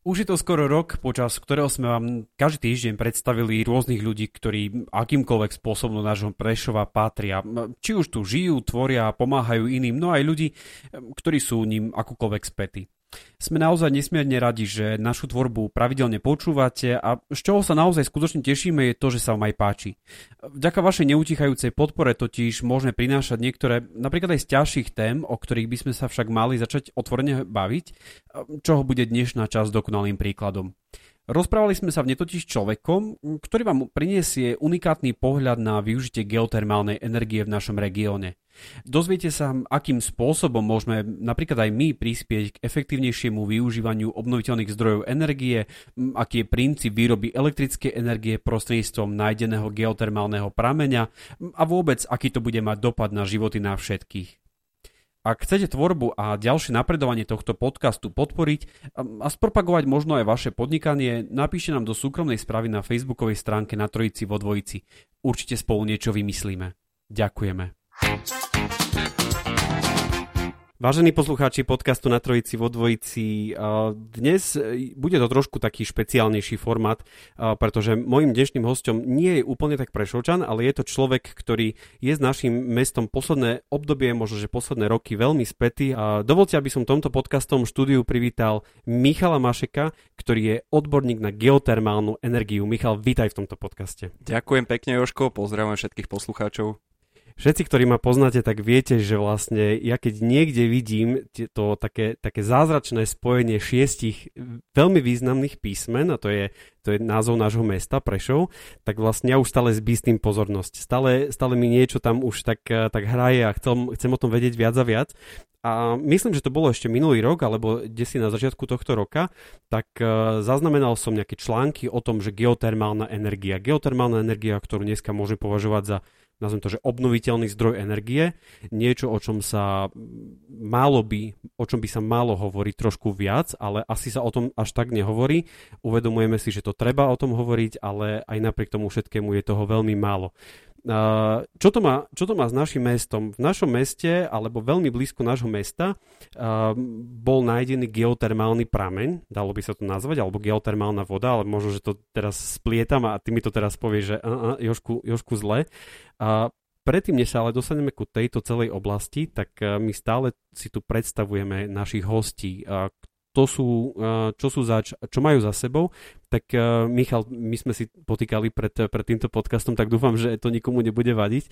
Už je to skoro rok, počas ktorého sme vám každý týždeň predstavili rôznych ľudí, ktorí akýmkoľvek spôsobom nášho Prešova patria. Či už tu žijú, tvoria, pomáhajú iným, no aj ľudí, ktorí sú ním akúkoľvek spätí. Sme naozaj nesmierne radi, že našu tvorbu pravidelne počúvate a z čoho sa naozaj skutočne tešíme je to, že sa vám aj páči. Vďaka vašej neutichajúcej podpore totiž môžeme prinášať niektoré, napríklad aj z ťažších tém, o ktorých by sme sa však mali začať otvorene baviť, čoho bude dnešná časť dokonalým príkladom. Rozprávali sme sa v netotiž človekom, ktorý vám priniesie unikátny pohľad na využitie geotermálnej energie v našom regióne. Dozviete sa, akým spôsobom môžeme napríklad aj my prispieť k efektívnejšiemu využívaniu obnoviteľných zdrojov energie, aký je princíp výroby elektrickej energie prostredníctvom nájdeného geotermálneho prameňa a vôbec, aký to bude mať dopad na životy na všetkých. Ak chcete tvorbu a ďalšie napredovanie tohto podcastu podporiť a spropagovať možno aj vaše podnikanie, napíšte nám do súkromnej správy na facebookovej stránke na Trojici vo Dvojici. Určite spolu niečo vymyslíme. Ďakujeme. Vážení poslucháči podcastu na Trojici vo Dvojici, dnes bude to trošku taký špeciálnejší formát, pretože môjim dnešným hostom nie je úplne tak prešovčan, ale je to človek, ktorý je s našim mestom posledné obdobie, možno že posledné roky veľmi spätý. Dovolte, aby som tomto podcastom štúdiu privítal Michala Mašeka, ktorý je odborník na geotermálnu energiu. Michal, vítaj v tomto podcaste. Ďakujem pekne, Joško, pozdravujem všetkých poslucháčov. Všetci, ktorí ma poznáte, tak viete, že vlastne ja keď niekde vidím to také, také zázračné spojenie šiestich veľmi významných písmen, a to je, to je názov nášho mesta, Prešov, tak vlastne ja už stále zbystím pozornosť. Stále, stále mi niečo tam už tak, tak hraje a chcem, chcem o tom vedieť viac a viac. A myslím, že to bolo ešte minulý rok, alebo si na začiatku tohto roka, tak uh, zaznamenal som nejaké články o tom, že geotermálna energia, geotermálna energia, ktorú dneska môžem považovať za nazvem to, že obnoviteľný zdroj energie, niečo, o čom sa málo by, o čom by sa málo hovoriť trošku viac, ale asi sa o tom až tak nehovorí. Uvedomujeme si, že to treba o tom hovoriť, ale aj napriek tomu všetkému je toho veľmi málo. Čo, to má, čo to má s našim mestom? V našom meste, alebo veľmi blízko nášho mesta, bol nájdený geotermálny prameň, dalo by sa to nazvať, alebo geotermálna voda, ale možno, že to teraz splietam a ty mi to teraz povieš, že uh, uh, Jožku, Jožku zle. Uh, predtým, než sa ale dostaneme ku tejto celej oblasti, tak my stále si tu predstavujeme našich hostí, to sú, eh, čo sú zač, čo majú za sebou, tak uh, Michal, my sme si potýkali pred, pred týmto podcastom, tak dúfam, že to nikomu nebude vadiť.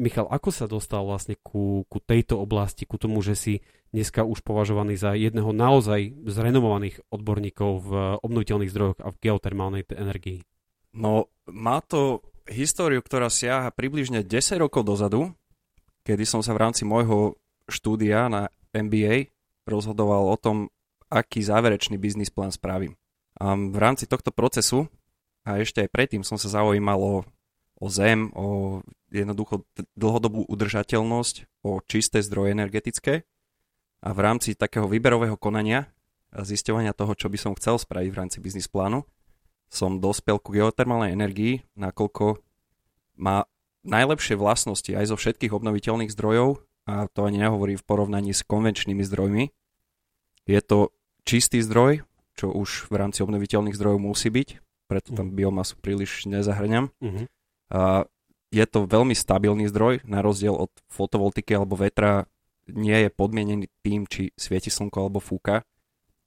Michal, ako sa dostal vlastne ku, ku tejto oblasti, ku tomu, že si dneska už považovaný za jedného naozaj z renomovaných odborníkov v obnoviteľných zdrojoch a v geotermálnej energii? No, má to históriu, ktorá siaha približne 10 rokov dozadu, kedy som sa v rámci môjho štúdia na MBA rozhodoval o tom, aký záverečný biznis plán spravím. A v rámci tohto procesu a ešte aj predtým som sa zaujímal o, o zem, o jednoducho dlhodobú udržateľnosť, o čisté zdroje energetické a v rámci takého výberového konania a zisťovania toho, čo by som chcel spraviť v rámci biznis plánu, som dospel ku geotermálnej energii, nakoľko má najlepšie vlastnosti aj zo všetkých obnoviteľných zdrojov a to ani nehovorím v porovnaní s konvenčnými zdrojmi. Je to čistý zdroj, čo už v rámci obnoviteľných zdrojov musí byť, preto tam mhm. biomasu príliš nezahrňam. Uh-huh. A je to veľmi stabilný zdroj, na rozdiel od fotovoltiky alebo vetra nie je podmienený tým, či svieti slnko alebo fúka.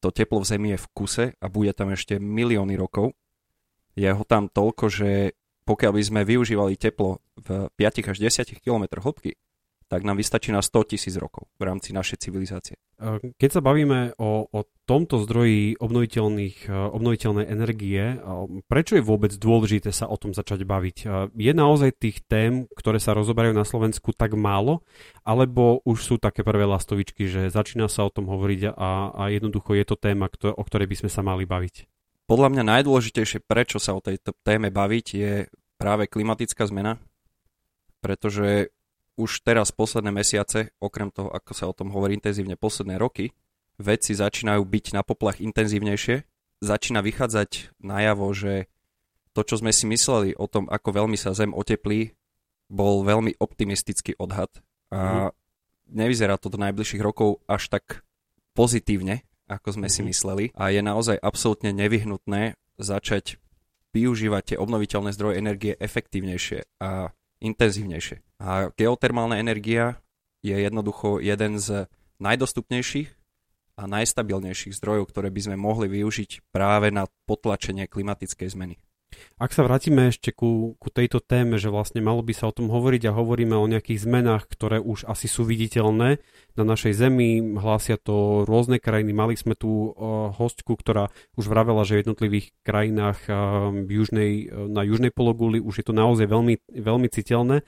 To teplo v Zemi je v kuse a bude tam ešte milióny rokov. Je ho tam toľko, že pokiaľ by sme využívali teplo v 5 až 10 km hĺbky, tak nám vystačí na 100 tisíc rokov v rámci našej civilizácie. Keď sa bavíme o, o tomto zdroji obnoviteľných, obnoviteľnej energie, prečo je vôbec dôležité sa o tom začať baviť? Je naozaj tých tém, ktoré sa rozoberajú na Slovensku tak málo, alebo už sú také prvé lastovičky, že začína sa o tom hovoriť a, a jednoducho je to téma, o ktorej by sme sa mali baviť? Podľa mňa najdôležitejšie, prečo sa o tejto téme baviť, je práve klimatická zmena, pretože už teraz posledné mesiace, okrem toho, ako sa o tom hovorí intenzívne posledné roky, vedci začínajú byť na poplach intenzívnejšie, začína vychádzať najavo, že to, čo sme si mysleli o tom, ako veľmi sa Zem oteplí, bol veľmi optimistický odhad a mm. nevyzerá to do najbližších rokov až tak pozitívne, ako sme mm. si mhm. mysleli a je naozaj absolútne nevyhnutné začať využívať tie obnoviteľné zdroje energie efektívnejšie a intenzívnejšie. A geotermálna energia je jednoducho jeden z najdostupnejších a najstabilnejších zdrojov, ktoré by sme mohli využiť práve na potlačenie klimatickej zmeny. Ak sa vrátime ešte ku, ku tejto téme, že vlastne malo by sa o tom hovoriť a hovoríme o nejakých zmenách, ktoré už asi sú viditeľné na našej zemi, hlásia to rôzne krajiny. Mali sme tu uh, hostku, ktorá už vravela, že v jednotlivých krajinách uh, južnej, uh, na južnej pologuli už je to naozaj veľmi, veľmi citeľné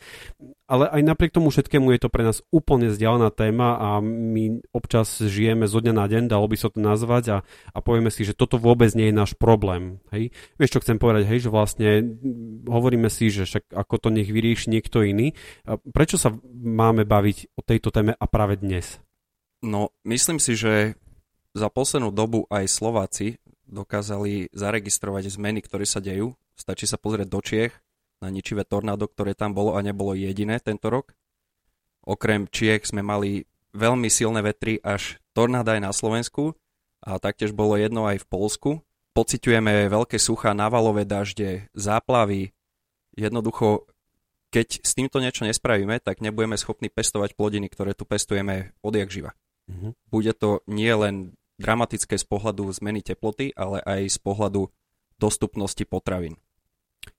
ale aj napriek tomu všetkému je to pre nás úplne vzdialená téma a my občas žijeme zo dňa na deň, dalo by sa to nazvať a, a povieme si, že toto vôbec nie je náš problém. Hej? Vieš, čo chcem povedať, hej, že vlastne hovoríme si, že však ako to nech vyrieši niekto iný. A prečo sa máme baviť o tejto téme a práve dnes? No, myslím si, že za poslednú dobu aj Slováci dokázali zaregistrovať zmeny, ktoré sa dejú. Stačí sa pozrieť do Čiech, na ničivé tornádo, ktoré tam bolo a nebolo jediné tento rok. Okrem Čiek sme mali veľmi silné vetry až tornáda aj na Slovensku a taktiež bolo jedno aj v Polsku. Pociťujeme veľké suchá, navalové dažde, záplavy. Jednoducho, keď s týmto niečo nespravíme, tak nebudeme schopní pestovať plodiny, ktoré tu pestujeme odjak živa. Mm-hmm. Bude to nie len dramatické z pohľadu zmeny teploty, ale aj z pohľadu dostupnosti potravín.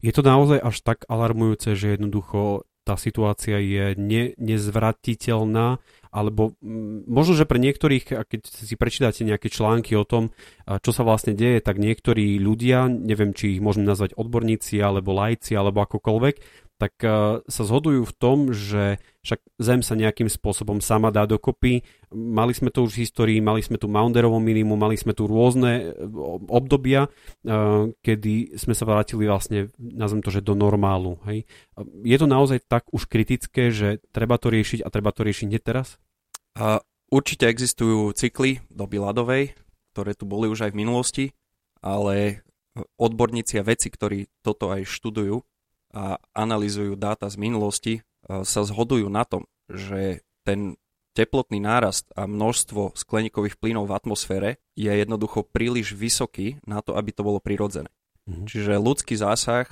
Je to naozaj až tak alarmujúce, že jednoducho tá situácia je ne, nezvratiteľná, alebo mm, možno, že pre niektorých, keď si prečítate nejaké články o tom, čo sa vlastne deje, tak niektorí ľudia, neviem, či ich môžeme nazvať odborníci, alebo lajci, alebo akokoľvek, tak uh, sa zhodujú v tom, že však Zem sa nejakým spôsobom sama dá dokopy. Mali sme to už v histórii, mali sme tu Maunderovo minimum, mali sme tu rôzne e, obdobia, uh, kedy sme sa vrátili vlastne, nazvem to, že do normálu. Hej. Je to naozaj tak už kritické, že treba to riešiť a treba to riešiť hneď teraz? Uh, určite existujú cykly doby ľadovej, ktoré tu boli už aj v minulosti, ale odborníci a veci, ktorí toto aj študujú, a analizujú dáta z minulosti, e, sa zhodujú na tom, že ten teplotný nárast a množstvo skleníkových plynov v atmosfére je jednoducho príliš vysoký na to, aby to bolo prirodzené. Mhm. Čiže ľudský zásah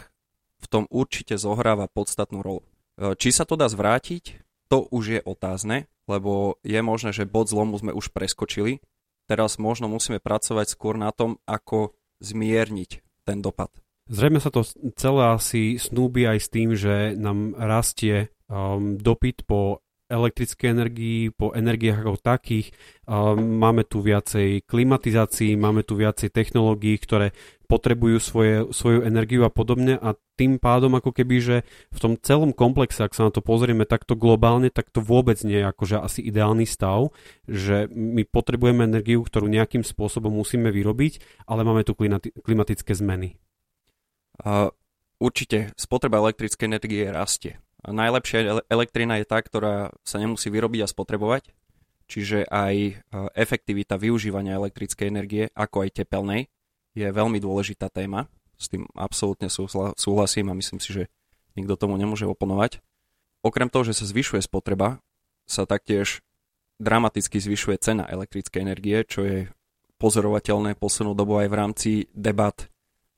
v tom určite zohráva podstatnú rolu. E, či sa to dá zvrátiť, to už je otázne, lebo je možné, že bod zlomu sme už preskočili. Teraz možno musíme pracovať skôr na tom, ako zmierniť ten dopad. Zrejme sa to celé asi snúbi aj s tým, že nám rastie um, dopyt po elektrickej energii, po energiách ako takých. Um, máme tu viacej klimatizácií, máme tu viacej technológií, ktoré potrebujú svoje, svoju energiu a podobne a tým pádom ako keby, že v tom celom komplexe, ak sa na to pozrieme takto globálne, tak to vôbec nie je akože asi ideálny stav, že my potrebujeme energiu, ktorú nejakým spôsobom musíme vyrobiť, ale máme tu klimatické zmeny. Určite spotreba elektrickej energie rastie. Najlepšia elektrina je tá, ktorá sa nemusí vyrobiť a spotrebovať, čiže aj efektivita využívania elektrickej energie, ako aj tepelnej, je veľmi dôležitá téma. S tým absolútne súhlasím a myslím si, že nikto tomu nemôže oponovať. Okrem toho, že sa zvyšuje spotreba, sa taktiež dramaticky zvyšuje cena elektrickej energie, čo je pozorovateľné poslednú dobu aj v rámci debat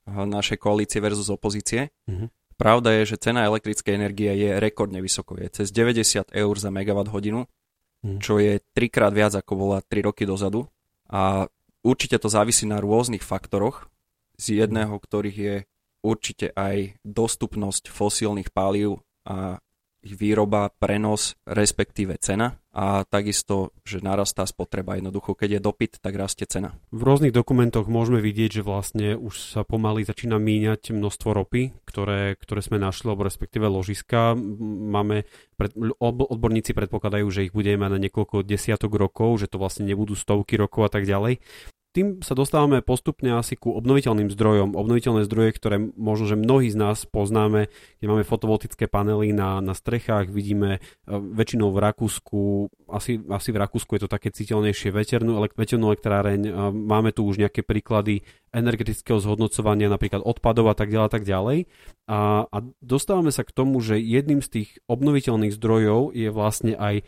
našej koalície versus opozície. Mm-hmm. Pravda je, že cena elektrickej energie je rekordne vysoko. Je cez 90 eur za megawatt hodinu, mm. čo je trikrát viac ako bola 3 roky dozadu. A určite to závisí na rôznych faktoroch, z jedného, ktorých je určite aj dostupnosť fosílnych palív a ich výroba, prenos, respektíve cena a takisto, že narastá spotreba. Jednoducho, keď je dopyt, tak rastie cena. V rôznych dokumentoch môžeme vidieť, že vlastne už sa pomaly začína míňať množstvo ropy, ktoré, ktoré sme našli, alebo respektíve ložiska. Máme, pred, odborníci predpokladajú, že ich budeme mať na niekoľko desiatok rokov, že to vlastne nebudú stovky rokov a tak ďalej tým sa dostávame postupne asi ku obnoviteľným zdrojom. Obnoviteľné zdroje, ktoré možno, že mnohí z nás poznáme, kde máme fotovoltické panely na, na strechách, vidíme e, väčšinou v Rakúsku, asi, asi v Rakúsku je to také citeľnejšie veternú, veternú elektráreň, e, máme tu už nejaké príklady energetického zhodnocovania, napríklad odpadov a tak ďalej, tak ďalej. A, a dostávame sa k tomu, že jedným z tých obnoviteľných zdrojov je vlastne aj e,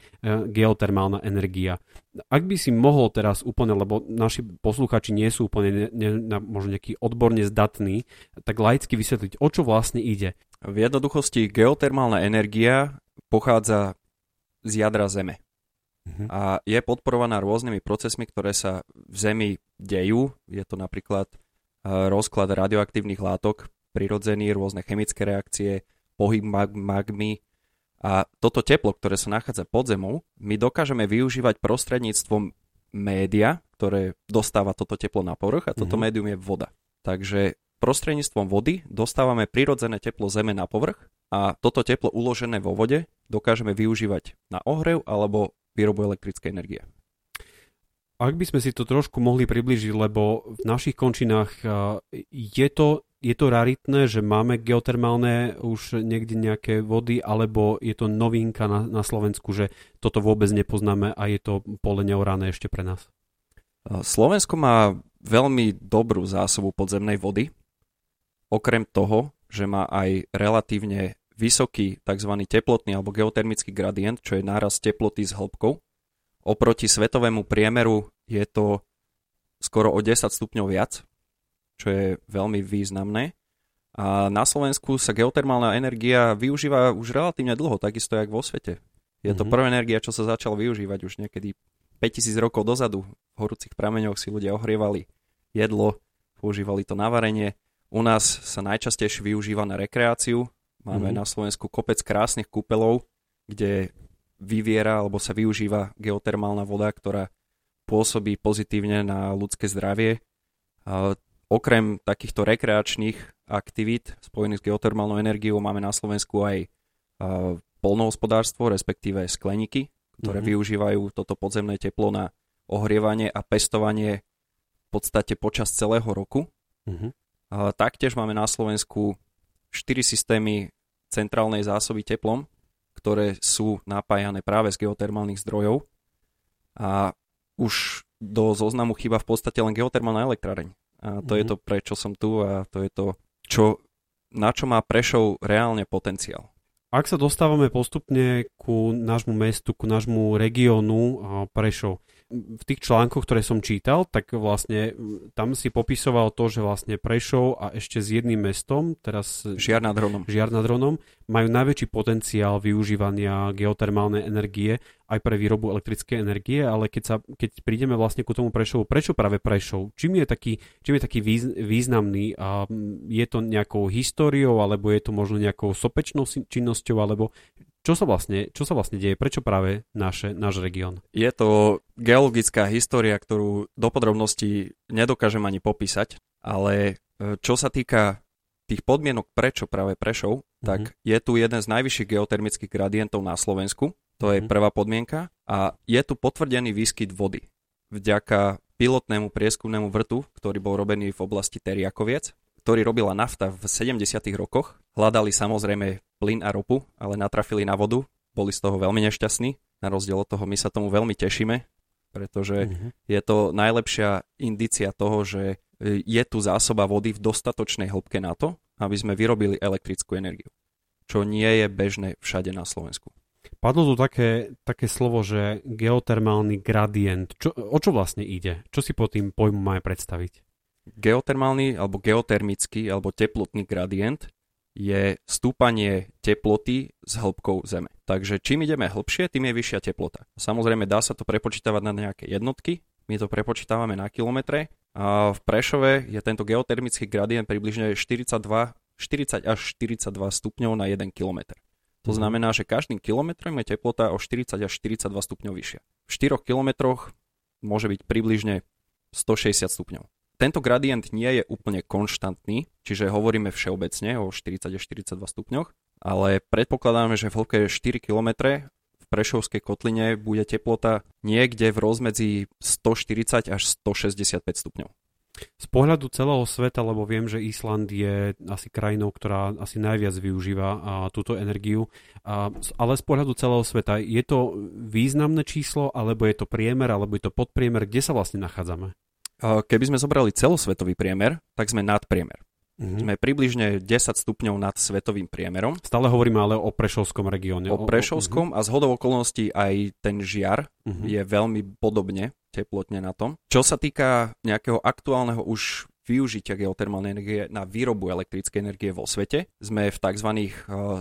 geotermálna energia. Ak by si mohol teraz úplne, lebo naši posluchači nie sú úplne ne, ne, možno nejaký odborne zdatní, tak laicky vysvetliť, o čo vlastne ide. V jednoduchosti geotermálna energia pochádza z jadra Zeme. Uh-huh. A je podporovaná rôznymi procesmi, ktoré sa v Zemi dejú. Je to napríklad e, rozklad radioaktívnych látok, prirodzený, rôzne chemické reakcie, pohyb mag- magmy. A toto teplo, ktoré sa nachádza pod zemou, my dokážeme využívať prostredníctvom média, ktoré dostáva toto teplo na povrch a toto uh-huh. médium je voda. Takže prostredníctvom vody dostávame prirodzené teplo zeme na povrch a toto teplo uložené vo vode dokážeme využívať na ohrev alebo výrobu elektrickej energie. Ak by sme si to trošku mohli približiť, lebo v našich končinách je to, je to raritné, že máme geotermálne už niekde nejaké vody, alebo je to novinka na, na Slovensku, že toto vôbec nepoznáme a je to pole neorané ešte pre nás? Slovensko má veľmi dobrú zásobu podzemnej vody, okrem toho, že má aj relatívne vysoký tzv. teplotný alebo geotermický gradient, čo je náraz teploty s hĺbkou. Oproti svetovému priemeru je to skoro o 10 stupňov viac, čo je veľmi významné. A na Slovensku sa geotermálna energia využíva už relatívne dlho, takisto jak vo svete. Je to mm-hmm. prvá energia, čo sa začal využívať už niekedy 5000 rokov dozadu. V horúcich prameňoch si ľudia ohrievali jedlo, používali to na varenie. U nás sa najčastejšie využíva na rekreáciu, Máme mm-hmm. na Slovensku kopec krásnych kúpelov, kde vyviera alebo sa využíva geotermálna voda, ktorá pôsobí pozitívne na ľudské zdravie. A okrem takýchto rekreačných aktivít spojených s geotermálnou energiou máme na Slovensku aj polnohospodárstvo, respektíve skleníky, ktoré mm-hmm. využívajú toto podzemné teplo na ohrievanie a pestovanie v podstate počas celého roku. Mm-hmm. Taktiež máme na Slovensku štyri systémy centrálnej zásoby teplom, ktoré sú napájané práve z geotermálnych zdrojov a už do zoznamu chýba v podstate len geotermálna elektráreň. A to mm-hmm. je mhm. to, prečo som tu a to je to, čo, na čo má Prešov reálne potenciál. Ak sa dostávame postupne ku nášmu mestu, ku nášmu regiónu Prešov, v tých článkoch, ktoré som čítal, tak vlastne tam si popisoval to, že vlastne Prešov a ešte s jedným mestom, teraz Žiar nad Hronom, Žiar nad Hronom majú najväčší potenciál využívania geotermálnej energie aj pre výrobu elektrickej energie, ale keď, sa, keď prídeme vlastne ku tomu Prešovu, prečo práve Prešov? Čím je taký, čím je taký významný? A je to nejakou históriou, alebo je to možno nejakou sopečnou činnosťou, alebo čo sa vlastne, čo sa vlastne deje? Prečo práve naše, náš región? Je to geologická história, ktorú do podrobností nedokážem ani popísať, ale e, čo sa týka tých podmienok, prečo práve Prešov, mm-hmm. tak je tu jeden z najvyšších geotermických gradientov na Slovensku. To je mm-hmm. prvá podmienka. A je tu potvrdený výskyt vody. Vďaka pilotnému prieskumnému vrtu, ktorý bol robený v oblasti Teriakoviec, ktorý robila nafta v 70. rokoch. Hľadali samozrejme plyn a ropu, ale natrafili na vodu. Boli z toho veľmi nešťastní. Na rozdiel od toho my sa tomu veľmi tešíme, pretože mm-hmm. je to najlepšia indícia toho, že e, je tu zásoba vody v dostatočnej hĺbke na to, aby sme vyrobili elektrickú energiu. Čo nie je bežné všade na Slovensku. Padlo tu také, také slovo, že geotermálny gradient. Čo, o čo vlastne ide? Čo si po tým pojmu máme predstaviť? Geotermálny alebo geotermický alebo teplotný gradient je stúpanie teploty s hĺbkou Zeme. Takže čím ideme hĺbšie, tým je vyššia teplota. Samozrejme dá sa to prepočítavať na nejaké jednotky, my to prepočítavame na kilometre a v Prešove je tento geotermický gradient približne 42, 40 až 42 stupňov na 1 km. To To znamená, že každým kilometrom je teplota o 40 až 42 stupňov vyššia. V 4 kilometroch môže byť približne 160 stupňov. Tento gradient nie je úplne konštantný, čiže hovoríme všeobecne o 40 až 42 stupňoch, ale predpokladáme, že v hĺbke 4 km v Prešovskej kotline bude teplota niekde v rozmedzi 140 až 165 stupňov. Z pohľadu celého sveta, lebo viem, že Island je asi krajinou, ktorá asi najviac využíva a, túto energiu, a, ale z pohľadu celého sveta, je to významné číslo, alebo je to priemer, alebo je to podpriemer, kde sa vlastne nachádzame? Keby sme zobrali celosvetový priemer, tak sme nadpriemer. Mm-hmm. Sme približne 10 stupňov nad svetovým priemerom. Stále hovoríme ale o Prešovskom regióne. O Prešovskom mm-hmm. a z hodov okolností aj ten žiar mm-hmm. je veľmi podobne teplotne na tom. Čo sa týka nejakého aktuálneho už využitia geotermálnej energie na výrobu elektrickej energie vo svete. Sme v tzv. Eh,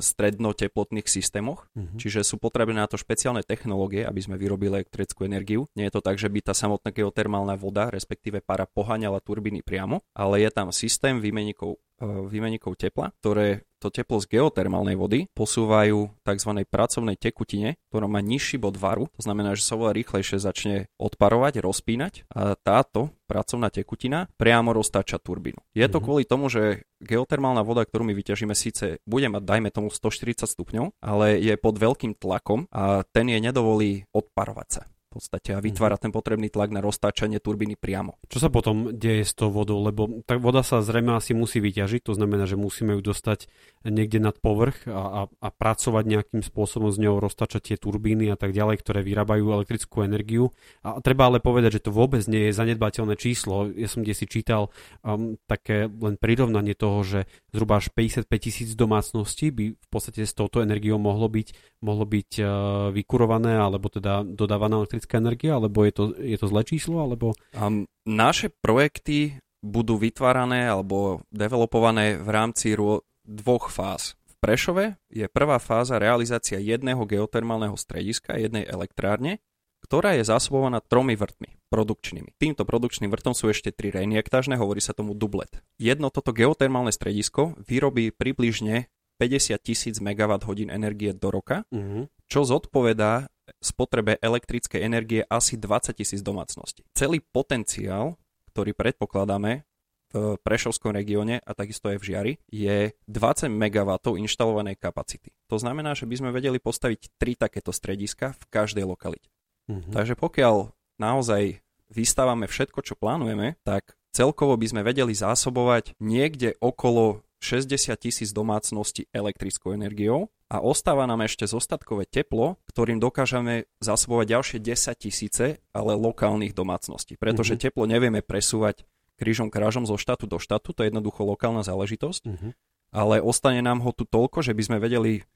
strednoteplotných systémoch, uh-huh. čiže sú potrebné na to špeciálne technológie, aby sme vyrobili elektrickú energiu. Nie je to tak, že by tá samotná geotermálna voda, respektíve para, poháňala turbíny priamo, ale je tam systém výmeníkov výmeníkov tepla, ktoré to teplo z geotermálnej vody posúvajú tzv. pracovnej tekutine, ktorá má nižší bod varu, to znamená, že sa oveľa rýchlejšie začne odparovať, rozpínať a táto pracovná tekutina priamo roztáča turbínu. Je to mm-hmm. kvôli tomu, že geotermálna voda, ktorú my vyťažíme, síce bude mať, dajme tomu, 140 stupňov, ale je pod veľkým tlakom a ten je nedovolí odparovať sa podstate a vytvára mm-hmm. ten potrebný tlak na roztáčanie turbíny priamo. Čo sa potom deje s tou vodou? Lebo tá voda sa zrejme asi musí vyťažiť, to znamená, že musíme ju dostať niekde nad povrch a, a, a pracovať nejakým spôsobom s ňou, roztáčať tie turbíny a tak ďalej, ktoré vyrábajú elektrickú energiu. A treba ale povedať, že to vôbec nie je zanedbateľné číslo. Ja som kde si čítal um, také len prirovnanie toho, že zhruba až 55 tisíc domácností by v podstate s touto energiou mohlo byť, mohlo byť uh, vykurované alebo teda dodávaná elektrická energia, alebo je to, je to zlé číslo? Alebo... Um, naše projekty budú vytvárané alebo developované v rámci rô- dvoch fáz. V Prešove je prvá fáza realizácia jedného geotermálneho strediska, jednej elektrárne, ktorá je zásobovaná tromi vrtmi produkčnými. Týmto produkčným vrtom sú ešte tri reinjektážne, hovorí sa tomu dublet. Jedno toto geotermálne stredisko vyrobí približne 50 tisíc MWh energie do roka, uh-huh. čo zodpovedá spotrebe elektrickej energie asi 20 tisíc domácností. Celý potenciál, ktorý predpokladáme v Prešovskom regióne a takisto aj v Žiari, je 20 MW inštalovanej kapacity. To znamená, že by sme vedeli postaviť tri takéto strediska v každej lokalite. Mm-hmm. Takže pokiaľ naozaj vystávame všetko, čo plánujeme, tak celkovo by sme vedeli zásobovať niekde okolo 60 tisíc domácností elektrickou energiou a ostáva nám ešte zostatkové teplo, ktorým dokážeme zasobovať ďalšie 10 tisíce, ale lokálnych domácností. Pretože mm-hmm. teplo nevieme presúvať krížom krážom zo štátu do štátu, to je jednoducho lokálna záležitosť, mm-hmm. ale ostane nám ho tu toľko, že by sme vedeli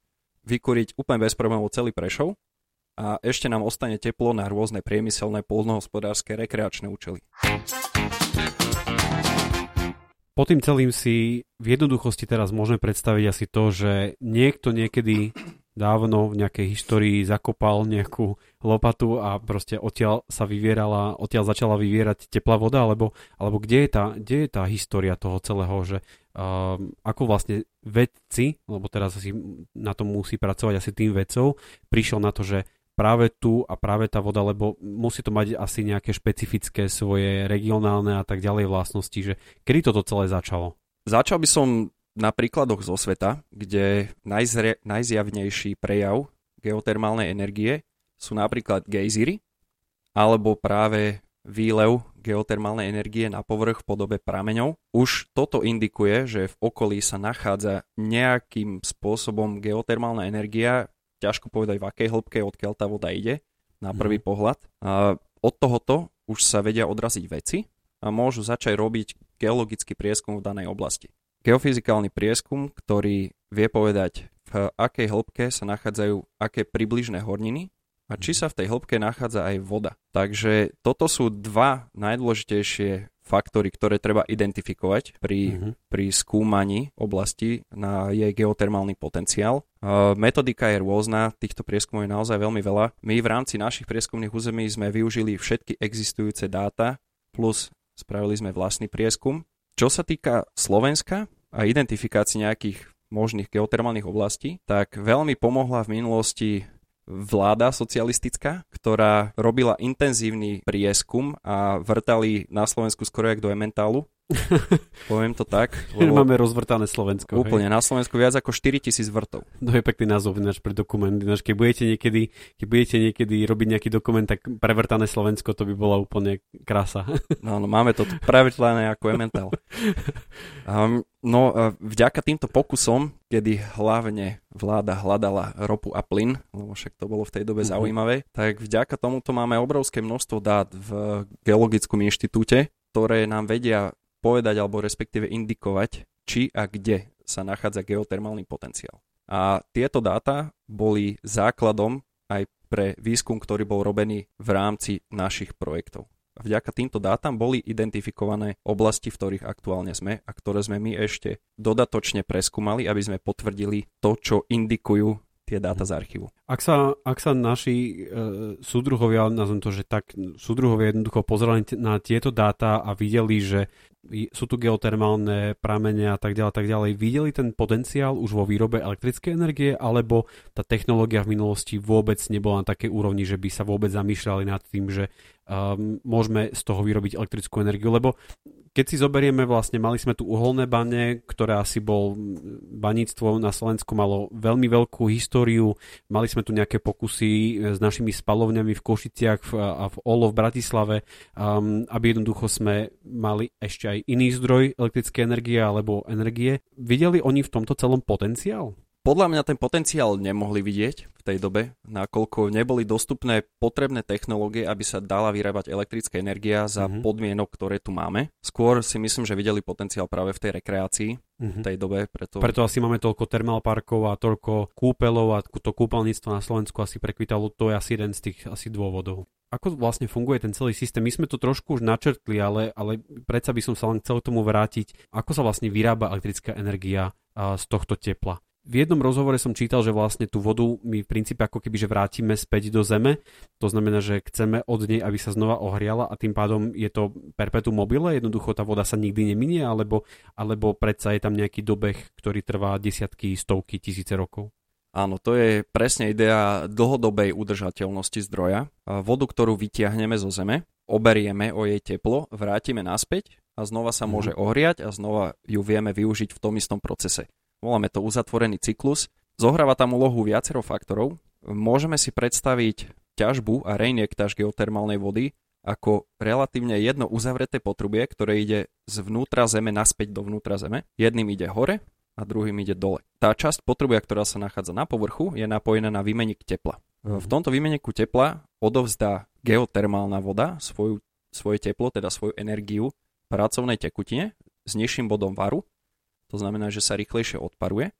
vykúriť úplne bez problémov celý Prešov a ešte nám ostane teplo na rôzne priemyselné, polnohospodárske, rekreačné účely. Po tým celým si v jednoduchosti teraz môžeme predstaviť asi to, že niekto niekedy dávno v nejakej histórii zakopal nejakú lopatu a proste odtiaľ sa vyvierala, odtiaľ začala vyvierať teplá voda, alebo, alebo kde, je tá, kde je tá história toho celého, že uh, ako vlastne vedci, lebo teraz asi na tom musí pracovať asi tým vedcov, prišiel na to, že práve tu a práve tá voda, lebo musí to mať asi nejaké špecifické svoje regionálne a tak ďalej vlastnosti, že kedy toto celé začalo? Začal by som na príkladoch zo sveta, kde najzre, najzjavnejší prejav geotermálnej energie sú napríklad gejzíry, alebo práve výlev geotermálnej energie na povrch v podobe prameňov. Už toto indikuje, že v okolí sa nachádza nejakým spôsobom geotermálna energia, ťažko povedať v akej hĺbke, odkiaľ tá voda ide na mhm. prvý mm. pohľad. A od tohoto už sa vedia odraziť veci a môžu začať robiť geologický prieskum v danej oblasti. Geofyzikálny prieskum, ktorý vie povedať, v akej hĺbke sa nachádzajú aké približné horniny a či mhm. sa v tej hĺbke nachádza aj voda. Takže toto sú dva najdôležitejšie faktory, ktoré treba identifikovať pri, mm-hmm. pri skúmaní oblasti na jej geotermálny potenciál. Uh, metodika je rôzna, týchto prieskumov je naozaj veľmi veľa. My v rámci našich prieskumných území sme využili všetky existujúce dáta, plus spravili sme vlastný prieskum. Čo sa týka Slovenska a identifikácie nejakých možných geotermálnych oblastí, tak veľmi pomohla v minulosti vláda socialistická, ktorá robila intenzívny prieskum a vrtali na Slovensku skoro jak do ementálu Poviem to tak. Lebo Máme rozvrtané Slovensko. Úplne, hej? na Slovensku viac ako 4000 vrtov. To je pekný názov ináč pre dokument. Ináč, keď, budete niekedy, keď budete niekedy robiť nejaký dokument, tak prevrtané Slovensko to by bola úplne krása. No, no máme to prevrtané ako Emmental. Um, no, e, vďaka týmto pokusom, kedy hlavne vláda hľadala ropu a plyn, lebo však to bolo v tej dobe uh-huh. zaujímavé, tak vďaka tomuto máme obrovské množstvo dát v Geologickom inštitúte, ktoré nám vedia povedať alebo respektíve indikovať, či a kde sa nachádza geotermálny potenciál. A tieto dáta boli základom aj pre výskum, ktorý bol robený v rámci našich projektov. Vďaka týmto dátam boli identifikované oblasti, v ktorých aktuálne sme a ktoré sme my ešte dodatočne preskúmali, aby sme potvrdili to, čo indikujú tie dáta z archívu. Ak sa, ak sa naši e, súdruhovia, nazvem to, že tak súdruhovia jednoducho pozerali na tieto dáta a videli, že sú tu geotermálne pramene a tak ďalej, tak ďalej, videli ten potenciál už vo výrobe elektrickej energie, alebo tá technológia v minulosti vôbec nebola na takej úrovni, že by sa vôbec zamýšľali nad tým, že um, môžeme z toho vyrobiť elektrickú energiu, lebo keď si zoberieme vlastne, mali sme tu uholné bane, ktoré asi bol baníctvo na Slovensku malo veľmi veľkú históriu, mali sme tu nejaké pokusy e, s našimi spalovňami v Košiciach a v Olo v Bratislave, um, aby jednoducho sme mali ešte aj iný zdroj elektrické energie alebo energie. Videli oni v tomto celom potenciál? Podľa mňa ten potenciál nemohli vidieť v tej dobe, nakoľko neboli dostupné potrebné technológie, aby sa dala vyrábať elektrická energia za mm-hmm. podmienok, ktoré tu máme. Skôr si myslím, že videli potenciál práve v tej rekreácii mm-hmm. v mhm. tej dobe. Preto... preto asi máme toľko termálparkov a toľko kúpelov a to kúpeľníctvo na Slovensku asi prekvitalo. To je asi jeden z tých asi dôvodov ako vlastne funguje ten celý systém? My sme to trošku už načrtli, ale, ale predsa by som sa len chcel tomu vrátiť. Ako sa vlastne vyrába elektrická energia z tohto tepla? V jednom rozhovore som čítal, že vlastne tú vodu my v princípe ako keby že vrátime späť do zeme. To znamená, že chceme od nej, aby sa znova ohriala a tým pádom je to perpetuum mobile, jednoducho tá voda sa nikdy neminie, alebo, alebo predsa je tam nejaký dobeh, ktorý trvá desiatky, stovky, tisíce rokov. Áno, to je presne idea dlhodobej udržateľnosti zdroja. Vodu, ktorú vytiahneme zo zeme, oberieme o jej teplo, vrátime naspäť a znova sa môže mhm. ohriať a znova ju vieme využiť v tom istom procese voláme to uzatvorený cyklus. Zohráva tam úlohu viacero faktorov. Môžeme si predstaviť ťažbu a reinjektáž geotermálnej vody ako relatívne jedno uzavreté potrubie, ktoré ide zvnútra zeme naspäť dovnútra zeme. Jedným ide hore a druhým ide dole. Tá časť potrubia, ktorá sa nachádza na povrchu, je napojená na výmenik tepla. V tomto výmeniku tepla odovzdá geotermálna voda svoju, svoje teplo, teda svoju energiu pracovnej tekutine s nižším bodom varu to znamená, že sa rýchlejšie odparuje.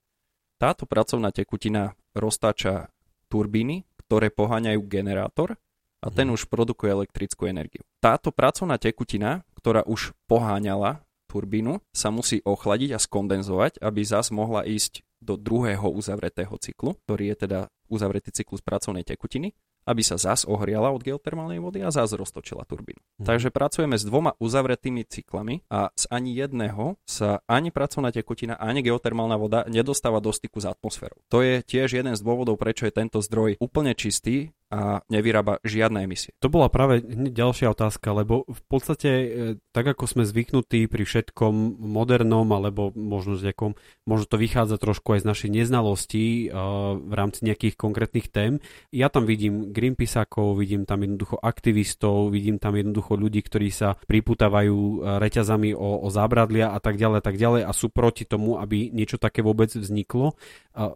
Táto pracovná tekutina roztáča turbíny, ktoré poháňajú generátor a ten mhm. už produkuje elektrickú energiu. Táto pracovná tekutina, ktorá už poháňala turbínu, sa musí ochladiť a skondenzovať, aby zas mohla ísť do druhého uzavretého cyklu, ktorý je teda uzavretý cyklus pracovnej tekutiny aby sa zas ohriala od geotermálnej vody a zas roztočila turbínu. Hmm. Takže pracujeme s dvoma uzavretými cyklami a z ani jedného sa ani pracovná tekutina, ani geotermálna voda nedostáva do styku s atmosférou. To je tiež jeden z dôvodov, prečo je tento zdroj úplne čistý a nevyrába žiadne emisie. To bola práve ďalšia otázka, lebo v podstate e, tak ako sme zvyknutí pri všetkom modernom, alebo možno z nejakom, možno to vychádza trošku aj z našej neznalosti uh, v rámci nejakých konkrétnych tém. Ja tam vidím Greenpeaceákov, vidím tam jednoducho aktivistov, vidím tam jednoducho ľudí, ktorí sa priputávajú e, reťazami o, o zábradlia a tak ďalej a tak ďalej a sú proti tomu, aby niečo také vôbec vzniklo.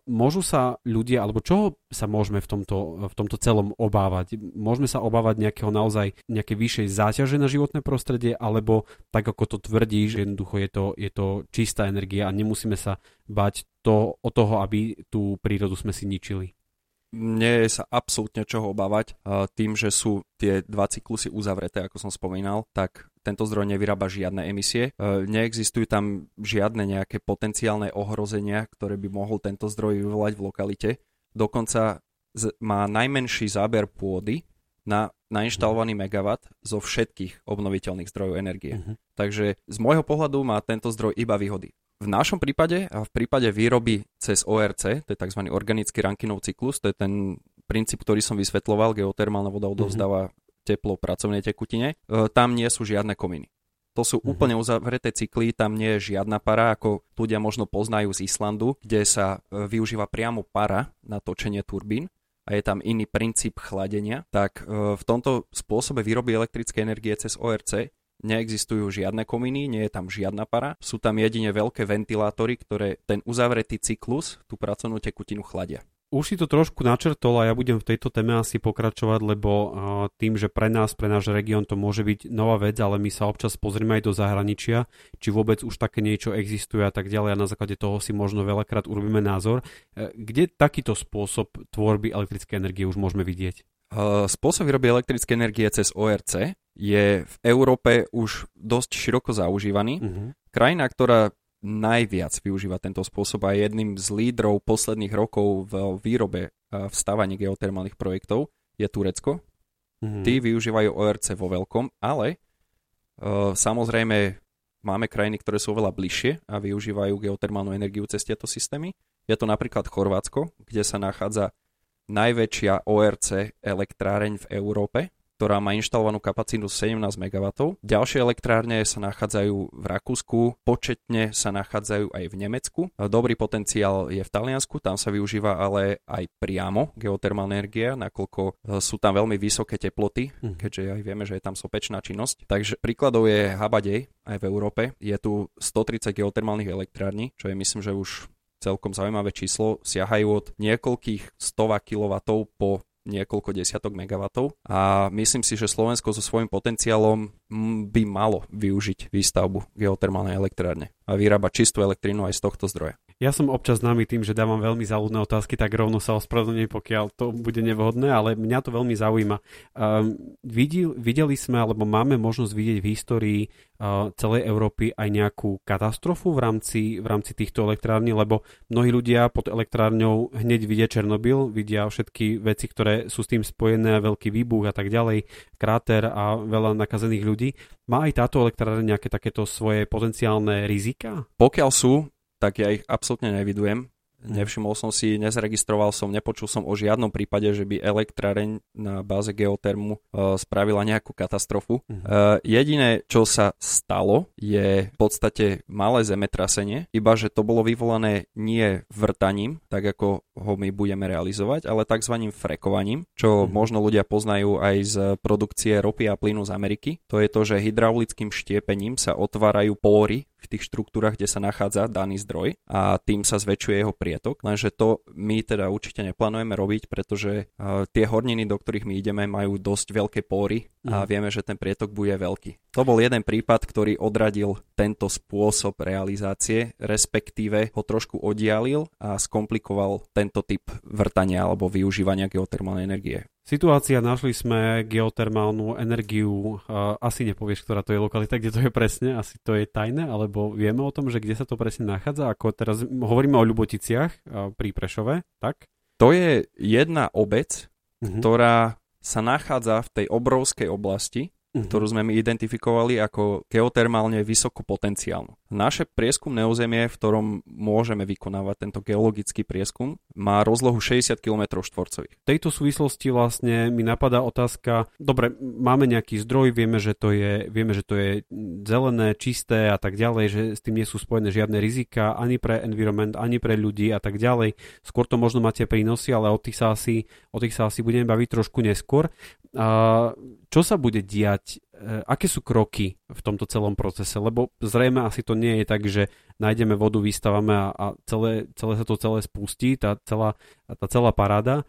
Môžu sa ľudia, alebo čoho sa môžeme v tomto, v tomto celom obávať? Môžeme sa obávať nejakého naozaj nejaké vyššej záťaže na životné prostredie, alebo tak ako to tvrdí, že jednoducho je to, je to čistá energia a nemusíme sa bať to, o toho, aby tú prírodu sme si ničili? nie je sa absolútne čoho obávať. Tým, že sú tie dva cyklusy uzavreté, ako som spomínal, tak tento zdroj nevyrába žiadne emisie. Neexistujú tam žiadne nejaké potenciálne ohrozenia, ktoré by mohol tento zdroj vyvolať v lokalite. Dokonca má najmenší záber pôdy na nainštalovaný megawatt zo všetkých obnoviteľných zdrojov energie. Uh-huh. Takže z môjho pohľadu má tento zdroj iba výhody. v našom prípade a v prípade výroby cez ORC, to je tzv. organický Rankinov cyklus, to je ten princíp, ktorý som vysvetloval, geotermálna voda odovzdáva mm-hmm. teplo pracovnej tekutine, e, tam nie sú žiadne kominy. To sú mm-hmm. úplne uzavreté cykly, tam nie je žiadna para, ako ľudia možno poznajú z Islandu, kde sa e, využíva priamo para na točenie turbín a je tam iný princíp chladenia, tak e, v tomto spôsobe výroby elektrickej energie cez ORC neexistujú žiadne kominy, nie je tam žiadna para, sú tam jedine veľké ventilátory, ktoré ten uzavretý cyklus, tú pracovnú tekutinu chladia. Už si to trošku načrtol a ja budem v tejto téme asi pokračovať, lebo tým, že pre nás, pre náš región to môže byť nová vec, ale my sa občas pozrieme aj do zahraničia, či vôbec už také niečo existuje a tak ďalej a na základe toho si možno veľakrát urobíme názor. E, kde takýto spôsob tvorby elektrickej energie už môžeme vidieť? Spôsob výroby elektrickej energie cez ORC je v Európe už dosť široko zaužívaný. Uh-huh. Krajina, ktorá najviac využíva tento spôsob a je jedným z lídrov posledných rokov v výrobe v stávaní geotermálnych projektov je Turecko. Uh-huh. Tí využívajú ORC vo veľkom, ale uh, samozrejme máme krajiny, ktoré sú oveľa bližšie a využívajú geotermálnu energiu cez tieto systémy. Je to napríklad Chorvátsko, kde sa nachádza najväčšia ORC elektráreň v Európe ktorá má inštalovanú kapacitu 17 MW. Ďalšie elektrárne sa nachádzajú v Rakúsku, početne sa nachádzajú aj v Nemecku. Dobrý potenciál je v Taliansku, tam sa využíva ale aj priamo geotermálna energia, nakoľko e, sú tam veľmi vysoké teploty, mm. keďže aj vieme, že je tam sopečná činnosť. Takže príkladov je Habadej aj v Európe. Je tu 130 geotermálnych elektrární, čo je myslím, že už celkom zaujímavé číslo. Siahajú od niekoľkých stovák kW po niekoľko desiatok megawatov a myslím si, že Slovensko so svojím potenciálom by malo využiť výstavbu geotermálnej elektrárne a vyrábať čistú elektrínu aj z tohto zdroja. Ja som občas známy tým, že dávam veľmi záľudné otázky, tak rovno sa ospravedlňujem, pokiaľ to bude nevhodné, ale mňa to veľmi zaujíma. Um, videli, videli sme, alebo máme možnosť vidieť v histórii uh, celej Európy aj nejakú katastrofu v rámci, v rámci týchto elektrární, lebo mnohí ľudia pod elektrárňou hneď vidia Černobyl, vidia všetky veci, ktoré sú s tým spojené, veľký výbuch a tak ďalej, kráter a veľa nakazených ľudí. Má aj táto elektrárne nejaké takéto svoje potenciálne rizika? Pokiaľ sú, tak ja ich absolútne nevidujem. Nevšimol som si, nezregistroval som, nepočul som o žiadnom prípade, že by elektráreň na báze geotermu uh, spravila nejakú katastrofu. Uh-huh. Uh, jediné, čo sa stalo, je v podstate malé zemetrasenie, iba že to bolo vyvolané nie vrtaním, tak ako ho my budeme realizovať, ale tzv. frekovaním, čo uh-huh. možno ľudia poznajú aj z produkcie ropy a plynu z Ameriky. To je to, že hydraulickým štiepením sa otvárajú póry v tých štruktúrach, kde sa nachádza daný zdroj a tým sa zväčšuje jeho prietok. Lenže to my teda určite neplánujeme robiť, pretože uh, tie horniny, do ktorých my ideme, majú dosť veľké póry a mm. vieme, že ten prietok bude veľký. To bol jeden prípad, ktorý odradil tento spôsob realizácie, respektíve ho trošku oddialil a skomplikoval tento typ vrtania alebo využívania geotermálnej energie. Situácia, našli sme geotermálnu energiu, asi nepovieš, ktorá to je lokalita, kde to je presne, asi to je tajné, alebo vieme o tom, že kde sa to presne nachádza, ako teraz hovoríme o Ľuboticiach pri Prešove, tak? To je jedna obec, uh-huh. ktorá sa nachádza v tej obrovskej oblasti, uh-huh. ktorú sme my identifikovali ako geotermálne vysokopotenciálnu. Naše prieskumné územie, v ktorom môžeme vykonávať tento geologický prieskum, má rozlohu 60 km štvorcových. V tejto súvislosti vlastne mi napadá otázka, dobre, máme nejaký zdroj, vieme, že to je, vieme, že to je zelené, čisté a tak ďalej, že s tým nie sú spojené žiadne rizika ani pre environment, ani pre ľudí a tak ďalej. Skôr to možno máte prínosy, ale o tých sa asi, o tých sa asi budeme baviť trošku neskôr. A čo sa bude diať, aké sú kroky v tomto celom procese, lebo zrejme asi to nie je tak, že nájdeme vodu, vystavame a, a celé, celé sa to celé spustí, tá celá, tá celá paráda.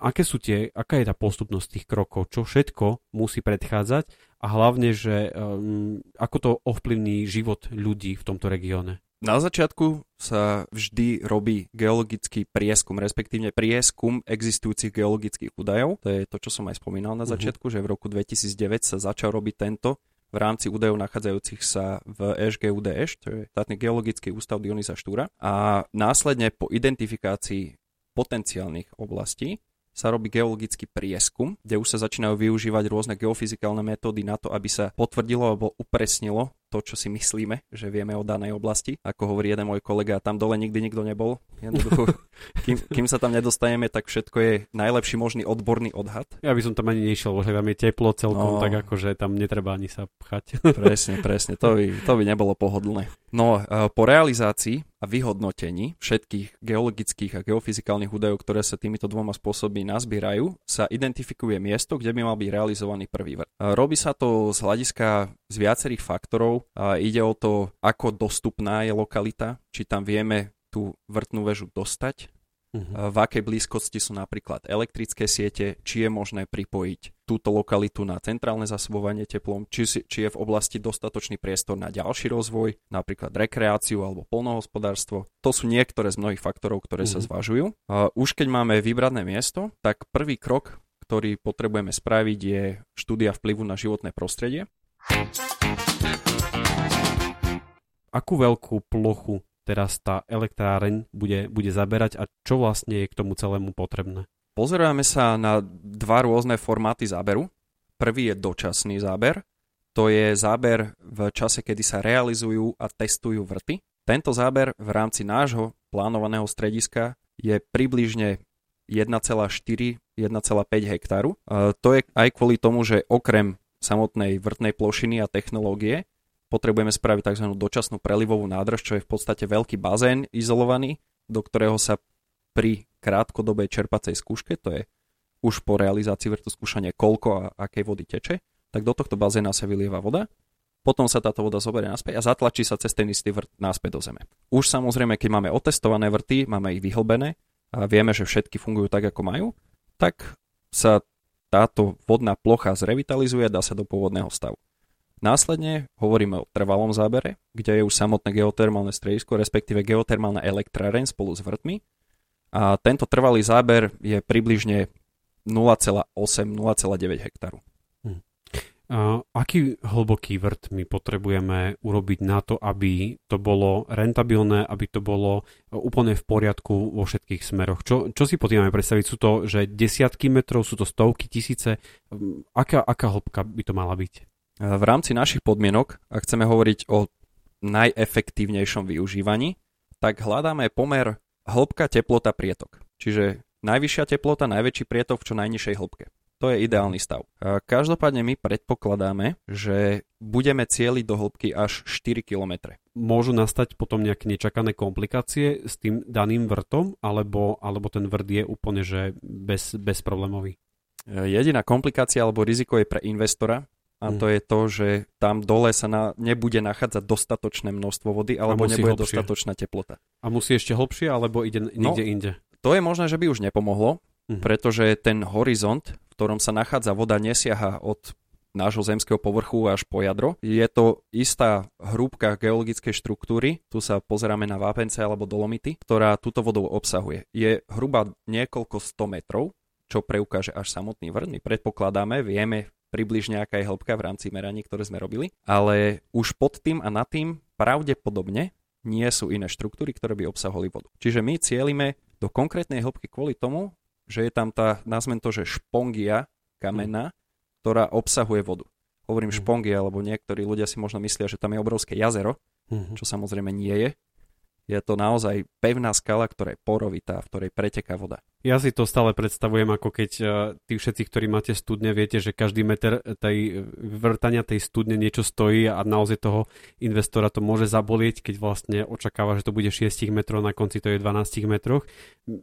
Aké sú tie, aká je tá postupnosť tých krokov, čo všetko musí predchádzať a hlavne, že um, ako to ovplyvní život ľudí v tomto regióne? Na začiatku sa vždy robí geologický prieskum, respektíve prieskum existujúcich geologických údajov. To je to, čo som aj spomínal na mhm. začiatku, uh-huh. že v roku 2009 sa začal robiť tento v rámci údajov nachádzajúcich sa v EŠGUDŠ, to je štátny geologický ústav Dionisa Štúra. A následne po identifikácii potenciálnych oblastí sa robí geologický prieskum, kde už sa začínajú využívať rôzne geofyzikálne metódy na to, aby sa potvrdilo alebo upresnilo to, čo si myslíme, že vieme o danej oblasti. Ako hovorí jeden môj kolega, tam dole nikdy nikto nebol. Jednoducho, kým, kým sa tam nedostaneme, tak všetko je najlepší možný odborný odhad. Ja by som tam ani nešiel, lebo tam je teplo celkom, no, tak akože tam netreba ani sa pchať. Presne, presne, to by, to by nebolo pohodlné. No, e, po realizácii a vyhodnotení všetkých geologických a geofyzikálnych údajov, ktoré sa týmito dvoma spôsobmi nazbierajú, sa identifikuje miesto, kde by mal byť realizovaný prvý vrt. Robí sa to z hľadiska z viacerých faktorov. Ide o to, ako dostupná je lokalita, či tam vieme tú vrtnú väžu dostať, Uh-huh. V akej blízkosti sú napríklad elektrické siete, či je možné pripojiť túto lokalitu na centrálne zasobovanie teplom, či, či je v oblasti dostatočný priestor na ďalší rozvoj, napríklad rekreáciu alebo polnohospodárstvo. To sú niektoré z mnohých faktorov, ktoré uh-huh. sa mhm. zvažujú. Už keď máme vybrané miesto, tak prvý krok, ktorý potrebujeme spraviť, je štúdia vplyvu na životné prostredie. Akú veľkú plochu teraz tá elektráreň bude, bude zaberať a čo vlastne je k tomu celému potrebné? Pozerujeme sa na dva rôzne formáty záberu. Prvý je dočasný záber. To je záber v čase, kedy sa realizujú a testujú vrty. Tento záber v rámci nášho plánovaného strediska je približne 1,4-1,5 hektáru. To je aj kvôli tomu, že okrem samotnej vrtnej plošiny a technológie potrebujeme spraviť tzv. dočasnú prelivovú nádrž, čo je v podstate veľký bazén izolovaný, do ktorého sa pri krátkodobej čerpacej skúške, to je už po realizácii vrtu skúšania koľko a akej vody teče, tak do tohto bazéna sa vylieva voda, potom sa táto voda zoberie naspäť a zatlačí sa cez ten istý vrt naspäť do zeme. Už samozrejme, keď máme otestované vrty, máme ich vyhlbené a vieme, že všetky fungujú tak, ako majú, tak sa táto vodná plocha zrevitalizuje a dá sa do pôvodného stavu. Následne hovoríme o trvalom zábere, kde je už samotné geotermálne stredisko, respektíve geotermálna elektráreň spolu s vrtmi. A tento trvalý záber je približne 0,8-0,9 hektaru. Hm. A aký hlboký vrt my potrebujeme urobiť na to, aby to bolo rentabilné, aby to bolo úplne v poriadku vo všetkých smeroch? Čo, čo si máme predstaviť? Sú to, že desiatky metrov, sú to stovky, tisíce? Aká, aká hĺbka by to mala byť? v rámci našich podmienok, ak chceme hovoriť o najefektívnejšom využívaní, tak hľadáme pomer hĺbka, teplota, prietok. Čiže najvyššia teplota, najväčší prietok v čo najnižšej hĺbke. To je ideálny stav. Každopádne my predpokladáme, že budeme cieliť do hĺbky až 4 km. Môžu nastať potom nejaké nečakané komplikácie s tým daným vrtom, alebo, alebo ten vrt je úplne že bez, bezproblémový? Jediná komplikácia alebo riziko je pre investora, a mm. to je to, že tam dole sa na, nebude nachádzať dostatočné množstvo vody alebo nebude hlbšie. dostatočná teplota. A musí ešte hlbšie alebo ide niekde no, inde? To je možné, že by už nepomohlo, mm. pretože ten horizont, v ktorom sa nachádza voda, nesiaha od nášho zemského povrchu až po jadro. Je to istá hrúbka geologickej štruktúry, tu sa pozeráme na vápence alebo dolomity, ktorá túto vodu obsahuje. Je hruba niekoľko 100 metrov, čo preukáže až samotný vrd. My predpokladáme, vieme približne aká je hĺbka v rámci meraní, ktoré sme robili, ale už pod tým a nad tým pravdepodobne nie sú iné štruktúry, ktoré by obsahovali vodu. Čiže my cielime do konkrétnej hĺbky kvôli tomu, že je tam tá, nazvem to, že špongia kamená, ktorá obsahuje vodu. Hovorím mm. špongia, lebo niektorí ľudia si možno myslia, že tam je obrovské jazero, mm-hmm. čo samozrejme nie je. Je to naozaj pevná skala, ktorá je porovitá, v ktorej preteká voda. Ja si to stále predstavujem, ako keď uh, tí všetci, ktorí máte studne, viete, že každý meter tej vrtania tej studne niečo stojí a naozaj toho investora to môže zabolieť, keď vlastne očakáva, že to bude 6 metrov, na konci to je 12 metroch.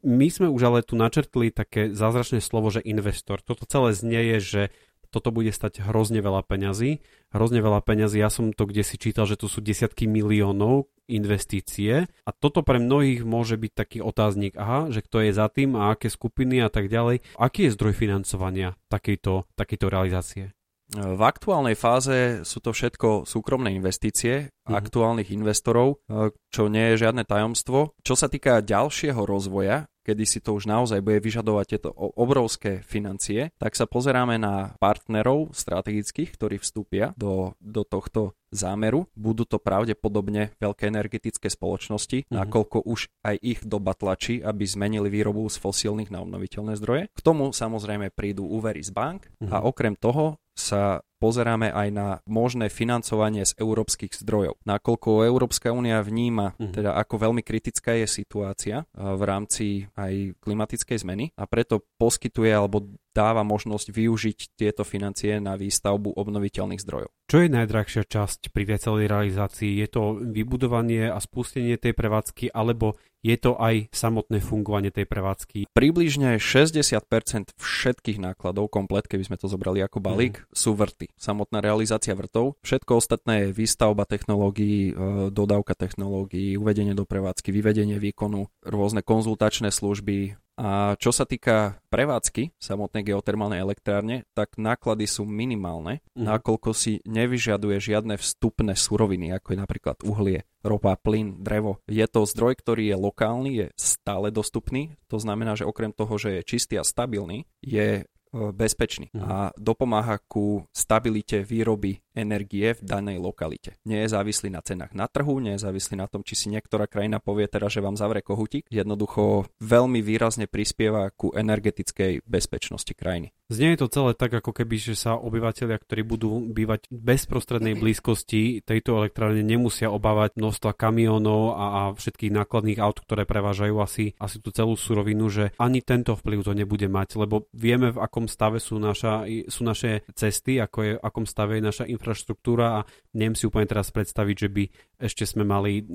My sme už ale tu načrtli také zázračné slovo, že investor. Toto celé znie že toto bude stať hrozne veľa peňazí. Hrozne veľa peňazí, ja som to kde si čítal, že to sú desiatky miliónov investície a toto pre mnohých môže byť taký otáznik, aha, že kto je za tým a aké skupiny a tak ďalej. Aký je zdroj financovania takejto, takejto realizácie? V aktuálnej fáze sú to všetko súkromné investície mm-hmm. aktuálnych investorov, čo nie je žiadne tajomstvo. Čo sa týka ďalšieho rozvoja, kedy si to už naozaj bude vyžadovať tieto obrovské financie, tak sa pozeráme na partnerov strategických, ktorí vstúpia do, do tohto zámeru. Budú to pravdepodobne veľké energetické spoločnosti, mm-hmm. nakoľko už aj ich doba tlačí, aby zmenili výrobu z fosílnych na obnoviteľné zdroje. K tomu samozrejme prídu úvery z bank mm-hmm. a okrem toho sa pozeráme aj na možné financovanie z európskych zdrojov. Nakoľko Európska únia vníma, mm. teda ako veľmi kritická je situácia v rámci aj klimatickej zmeny a preto poskytuje alebo dáva možnosť využiť tieto financie na výstavbu obnoviteľných zdrojov. Čo je najdrahšia časť pri celej realizácii? Je to vybudovanie a spustenie tej prevádzky, alebo je to aj samotné fungovanie tej prevádzky? Približne 60% všetkých nákladov, komplet, keby sme to zobrali ako balík, mm. sú vrty. Samotná realizácia vrtov. Všetko ostatné je výstavba technológií, e, dodávka technológií, uvedenie do prevádzky, vyvedenie výkonu, rôzne konzultačné služby, a čo sa týka prevádzky samotnej geotermálnej elektrárne, tak náklady sú minimálne, mm. nakoľko si nevyžaduje žiadne vstupné suroviny, ako je napríklad uhlie, ropa, plyn, drevo. Je to zdroj, ktorý je lokálny, je stále dostupný, to znamená, že okrem toho, že je čistý a stabilný, je E, bezpečný mm. a dopomáha ku stabilite výroby energie v danej lokalite. Nie je závislý na cenách na trhu, nie je závislý na tom, či si niektorá krajina povie teda, že vám zavre kohutík. Jednoducho veľmi výrazne prispieva ku energetickej bezpečnosti krajiny. Znie to celé tak, ako keby, že sa obyvateľia, ktorí budú bývať v bezprostrednej blízkosti tejto elektrárne, nemusia obávať množstva kamionov a, a všetkých nákladných aut, ktoré prevážajú asi, asi tú celú surovinu, že ani tento vplyv to nebude mať, lebo vieme, v akom stave sú, naša, sú naše cesty, ako je, v akom stave je naša infraštruktúra a neviem si úplne teraz predstaviť, že by ešte sme mali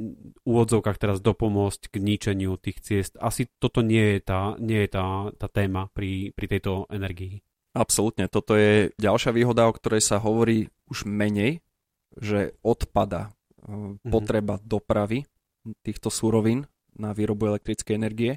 úvodzovkách teraz dopomôcť k ničeniu tých ciest. Asi toto nie je tá, nie je tá, tá téma pri, pri tejto energii. Absolútne, toto je ďalšia výhoda, o ktorej sa hovorí už menej, že odpada mm-hmm. potreba dopravy týchto súrovín na výrobu elektrickej energie.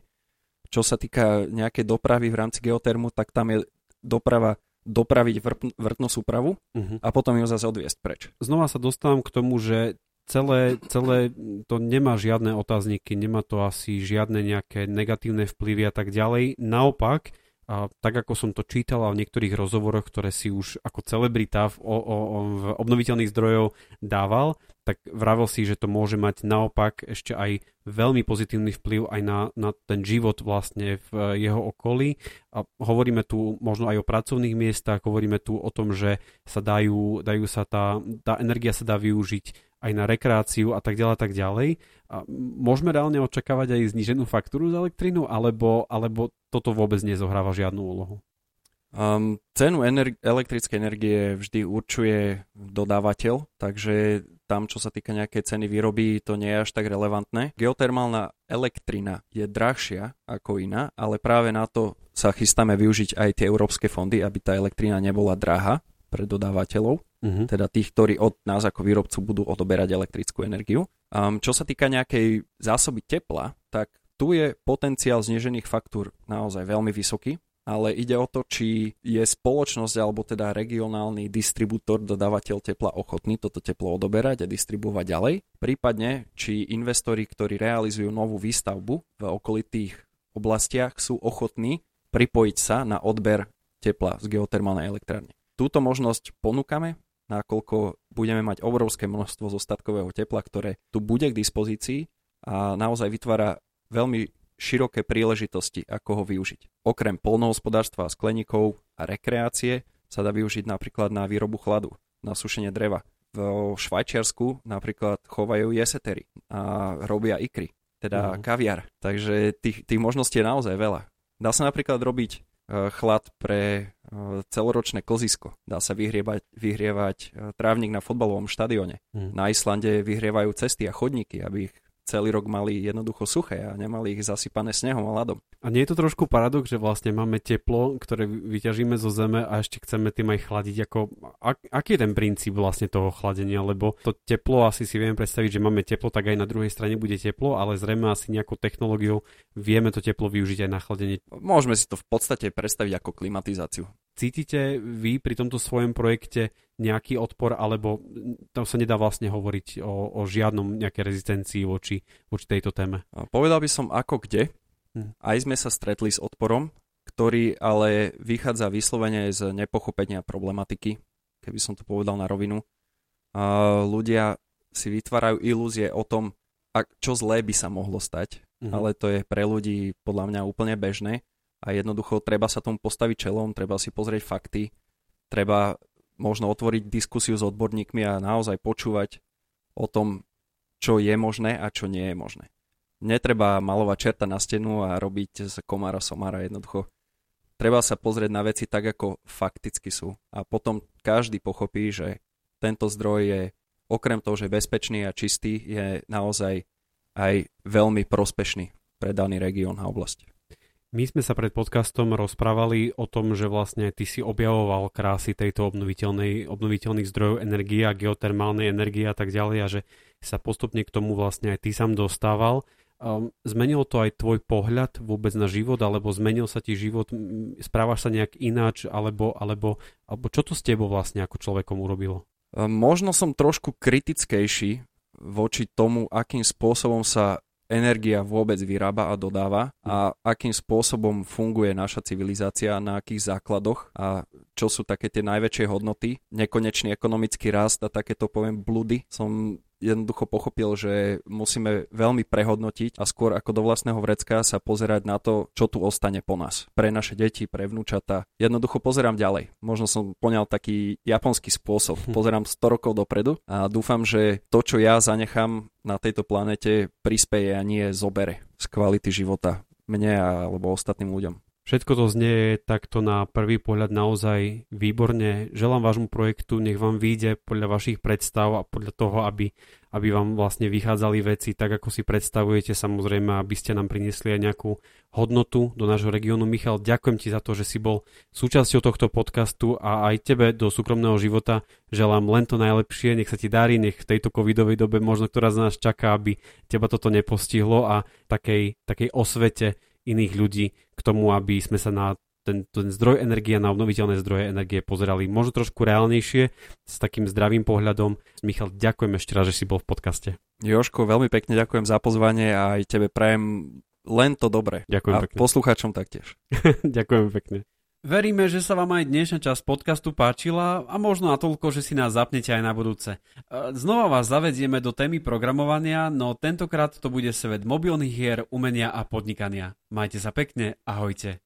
Čo sa týka nejakej dopravy v rámci geotermu, tak tam je doprava dopraviť vrt, vrtnú súpravu uh-huh. a potom ju zase odviesť preč. Znova sa dostávam k tomu, že celé, celé to nemá žiadne otázniky, nemá to asi žiadne nejaké negatívne vplyvy a tak ďalej. Naopak, a tak ako som to čítal v niektorých rozhovoroch, ktoré si už ako celebrita v, o, o, v obnoviteľných zdrojov dával, tak vravel si, že to môže mať naopak ešte aj veľmi pozitívny vplyv aj na, na ten život vlastne v jeho okolí. A hovoríme tu možno aj o pracovných miestach, hovoríme tu o tom, že sa dajú, dajú sa tá, tá energia sa dá využiť aj na rekreáciu a tak ďalej, tak ďalej. A môžeme reálne očakávať aj zníženú faktúru za elektrínu, alebo, alebo toto vôbec nezohráva žiadnu úlohu? Um, cenu ener- elektrickej energie vždy určuje dodávateľ, takže tam, čo sa týka nejakej ceny výroby, to nie je až tak relevantné. Geotermálna elektrina je drahšia ako iná, ale práve na to sa chystáme využiť aj tie európske fondy, aby tá elektrina nebola drahá pre dodávateľov, uh-huh. teda tých, ktorí od nás ako výrobcu budú odoberať elektrickú energiu. Um, čo sa týka nejakej zásoby tepla, tak tu je potenciál znežených faktúr naozaj veľmi vysoký, ale ide o to, či je spoločnosť alebo teda regionálny distribútor, dodávateľ tepla ochotný toto teplo odoberať a distribuovať ďalej. Prípadne, či investori, ktorí realizujú novú výstavbu v okolitých oblastiach, sú ochotní pripojiť sa na odber tepla z geotermálnej elektrárne. Túto možnosť ponúkame, nakoľko budeme mať obrovské množstvo zostatkového tepla, ktoré tu bude k dispozícii a naozaj vytvára veľmi široké príležitosti, ako ho využiť. Okrem polnohospodárstva a skleníkov a rekreácie sa dá využiť napríklad na výrobu chladu, na sušenie dreva. V Švajčiarsku napríklad chovajú jesetery a robia ikry, teda uh-huh. kaviar. Takže tých, tých možností je naozaj veľa. Dá sa napríklad robiť E, chlad pre e, celoročné klzisko. Dá sa vyhrievať, vyhrievať trávnik na fotbalovom štadióne. Hmm. Na Islande vyhrievajú cesty a chodníky, aby ich celý rok mali jednoducho suché a nemali ich zasypané snehom a ľadom. A nie je to trošku paradox, že vlastne máme teplo, ktoré vyťažíme zo zeme a ešte chceme tým aj chladiť? Ako, ak, aký je ten princíp vlastne toho chladenia? Lebo to teplo, asi si vieme predstaviť, že máme teplo, tak aj na druhej strane bude teplo, ale zrejme asi nejakou technológiou vieme to teplo využiť aj na chladenie. Môžeme si to v podstate predstaviť ako klimatizáciu. Cítite vy pri tomto svojom projekte nejaký odpor, alebo tam sa nedá vlastne hovoriť o, o žiadnom nejakej rezistencii voči, voči tejto téme? Povedal by som ako kde. Hm. Aj sme sa stretli s odporom, ktorý ale vychádza vyslovene z nepochopenia problematiky, keby som to povedal na rovinu. A ľudia si vytvárajú ilúzie o tom, čo zlé by sa mohlo stať, mm ale to je pre ľudí podľa mňa úplne bežné a jednoducho treba sa tomu postaviť čelom, treba si pozrieť fakty, treba možno otvoriť diskusiu s odborníkmi a naozaj počúvať o tom, čo je možné a čo nie je možné. Netreba malovať čerta na stenu a robiť z komára somára jednoducho. Treba sa pozrieť na veci tak, ako fakticky sú. A potom každý pochopí, že tento zdroj je okrem toho, že bezpečný a čistý, je naozaj aj veľmi prospešný pre daný región a oblasť. My sme sa pred podcastom rozprávali o tom, že vlastne ty si objavoval krásy tejto obnoviteľnej, obnoviteľných zdrojov energie a geotermálnej energie a tak ďalej a že sa postupne k tomu vlastne aj ty sám dostával. Um, zmenilo to aj tvoj pohľad vôbec na život, alebo zmenil sa ti život, správaš sa nejak ináč, alebo, alebo, alebo čo to s tebou vlastne ako človekom urobilo? Ehm, možno som trošku kritickejší voči tomu, akým spôsobom sa energia vôbec vyrába a dodáva a akým spôsobom funguje naša civilizácia, na akých základoch a čo sú také tie najväčšie hodnoty. Nekonečný ekonomický rast a takéto poviem blúdy som jednoducho pochopil, že musíme veľmi prehodnotiť a skôr ako do vlastného vrecka sa pozerať na to, čo tu ostane po nás. Pre naše deti, pre vnúčata. Jednoducho pozerám ďalej. Možno som poňal taký japonský spôsob. Hm. Pozerám 100 rokov dopredu a dúfam, že to, čo ja zanechám na tejto planete, prispeje a nie zobere z kvality života mne alebo ostatným ľuďom. Všetko to znie takto na prvý pohľad naozaj výborne. Želám vášmu projektu, nech vám vyjde podľa vašich predstav a podľa toho, aby, aby vám vlastne vychádzali veci tak, ako si predstavujete, samozrejme, aby ste nám priniesli aj nejakú hodnotu do nášho regiónu. Michal, ďakujem ti za to, že si bol súčasťou tohto podcastu a aj tebe do súkromného života želám len to najlepšie, nech sa ti darí, nech v tejto covidovej dobe možno, ktorá z nás čaká, aby teba toto nepostihlo a takej, takej osvete iných ľudí k tomu, aby sme sa na ten, ten zdroj energie, na obnoviteľné zdroje energie pozerali možno trošku reálnejšie, s takým zdravým pohľadom. Michal, ďakujem ešte raz, že si bol v podcaste. Joško, veľmi pekne ďakujem za pozvanie a aj tebe prajem len to dobre. Ďakujem a pekne. poslucháčom taktiež. ďakujem pekne. Veríme, že sa vám aj dnešná časť podcastu páčila a možno na toľko, že si nás zapnete aj na budúce. E, znova vás zavedieme do témy programovania, no tentokrát to bude svet mobilných hier, umenia a podnikania. Majte sa pekne, ahojte.